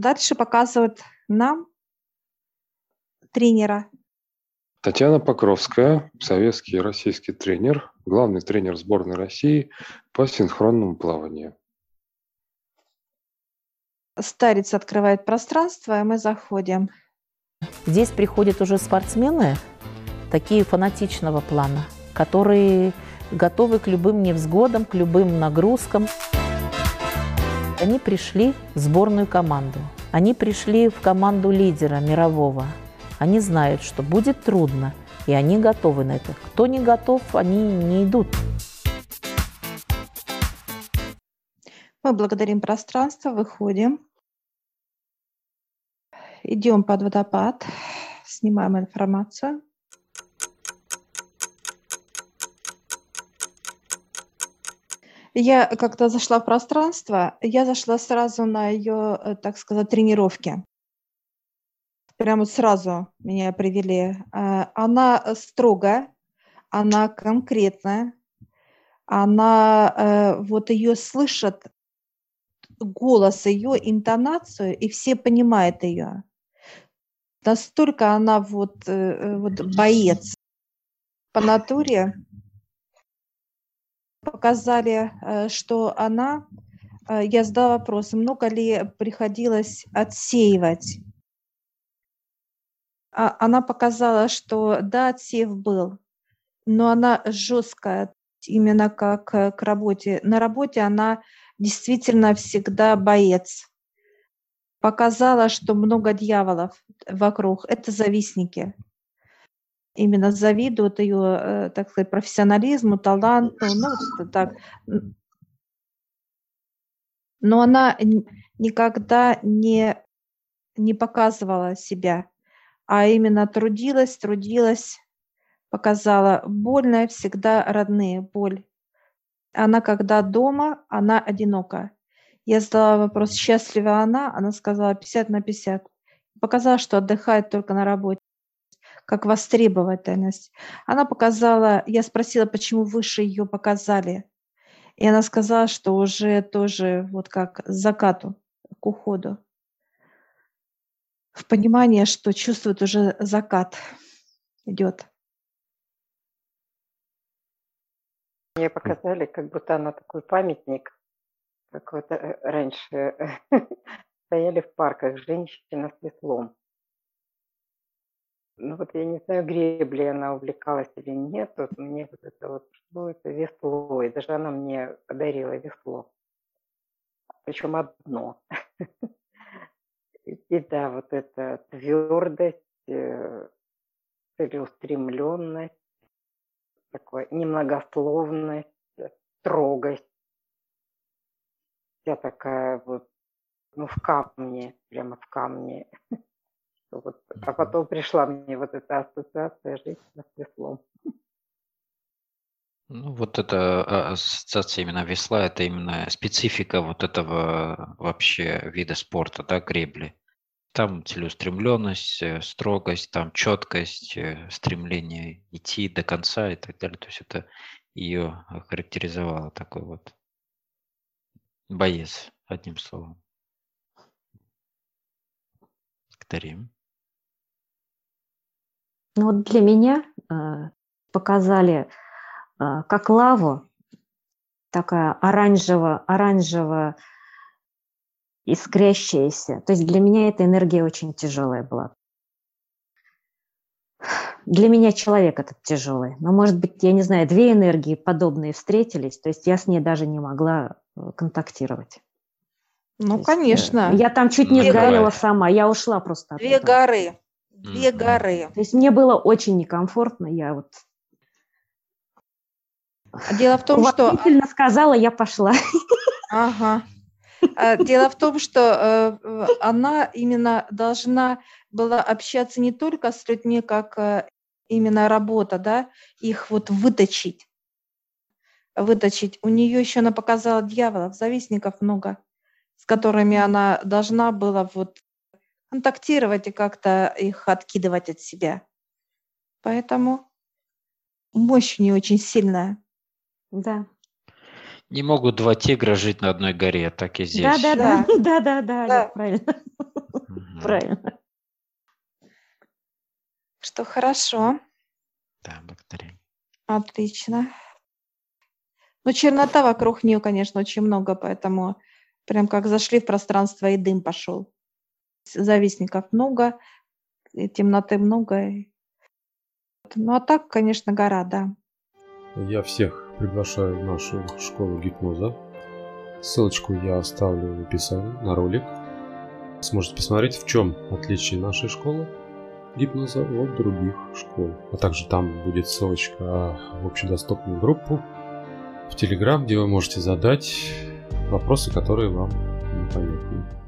дальше показывают нам тренера. Татьяна Покровская, советский и российский тренер, главный тренер сборной России по синхронному плаванию. Старец открывает пространство, и мы заходим. Здесь приходят уже спортсмены, такие фанатичного плана, которые готовы к любым невзгодам, к любым нагрузкам. Они пришли в сборную команду. Они пришли в команду лидера мирового. Они знают, что будет трудно, и они готовы на это. Кто не готов, они не идут. Мы благодарим пространство, выходим. Идем под водопад, снимаем информацию. Я как-то зашла в пространство, я зашла сразу на ее, э, так сказать, тренировки. Прямо сразу меня привели. А, она строгая, она конкретная, она, э, вот ее слышат, голос ее, интонацию, и все понимают ее. Настолько она вот, э, вот боец по натуре показали, э, что она, э, я задала вопрос, много ли приходилось отсеивать. А она показала, что да, отсев был, но она жесткая, именно как э, к работе. На работе она действительно всегда боец. Показала, что много дьяволов вокруг. Это завистники именно завидуют ее, э, так сказать, профессионализму, таланту, ну, так. Но она никогда не, не показывала себя, а именно трудилась, трудилась, показала. Больная всегда родные, боль. Она когда дома, она одинока. Я задала вопрос, счастлива она? Она сказала 50 на 50. Показала, что отдыхает только на работе как востребовательность. Она показала, я спросила, почему выше ее показали. И она сказала, что уже тоже вот как к закату, к уходу. В понимание, что чувствует уже закат идет. Мне показали, как будто она такой памятник, как вот э, раньше стояли в парках женщина с веслом. Ну вот я не знаю, греблей она увлекалась или нет. Вот мне вот это вот, что это весло. И даже она мне подарила весло. Причем одно. И да, вот эта твердость, э, целеустремленность, такой немногословность, строгость. Вся такая вот, ну, в камне, прямо в камне. Вот, а потом пришла мне вот эта ассоциация женщина с веслом. Ну, вот эта а, ассоциация именно весла, это именно специфика вот этого вообще вида спорта, да, гребли. Там целеустремленность, э, строгость, там четкость, э, стремление идти до конца и так далее. То есть это ее характеризовало такой вот боец, одним словом. Благодарим. Ну вот для меня э, показали э, как лаву, такая оранжево, оранжево искрящаяся. То есть для меня эта энергия очень тяжелая была. Для меня человек этот тяжелый. Но, может быть, я не знаю, две энергии подобные встретились, то есть я с ней даже не могла э, контактировать. Ну, есть, конечно. Я там чуть не сгорела сама, я ушла просто. Две оттуда. горы. Две горы. То есть мне было очень некомфортно, я вот... А дело в том, что... сказала, я пошла. Ага. А дело в том, что э, она именно должна была общаться не только с людьми, как э, именно работа, да, их вот выточить. Выточить. У нее еще она показала дьяволов, завистников много, с которыми она должна была вот контактировать и как-то их откидывать от себя. Поэтому мощь не очень сильная. Да. Не могут два тигра жить на одной горе, так и здесь. Да, да, да, да, да, да, правильно. Правильно. Что хорошо. Да, благодарю. Отлично. Ну, чернота вокруг нее, конечно, очень много, поэтому прям как зашли в пространство, и дым пошел. Завистников много, темноты много. Ну, а так, конечно, гора, да. Я всех приглашаю в нашу школу гипноза. Ссылочку я оставлю в описании на ролик. Сможете посмотреть, в чем отличие нашей школы гипноза от других школ. А также там будет ссылочка в общедоступную группу в Телеграм, где вы можете задать вопросы, которые вам непонятны.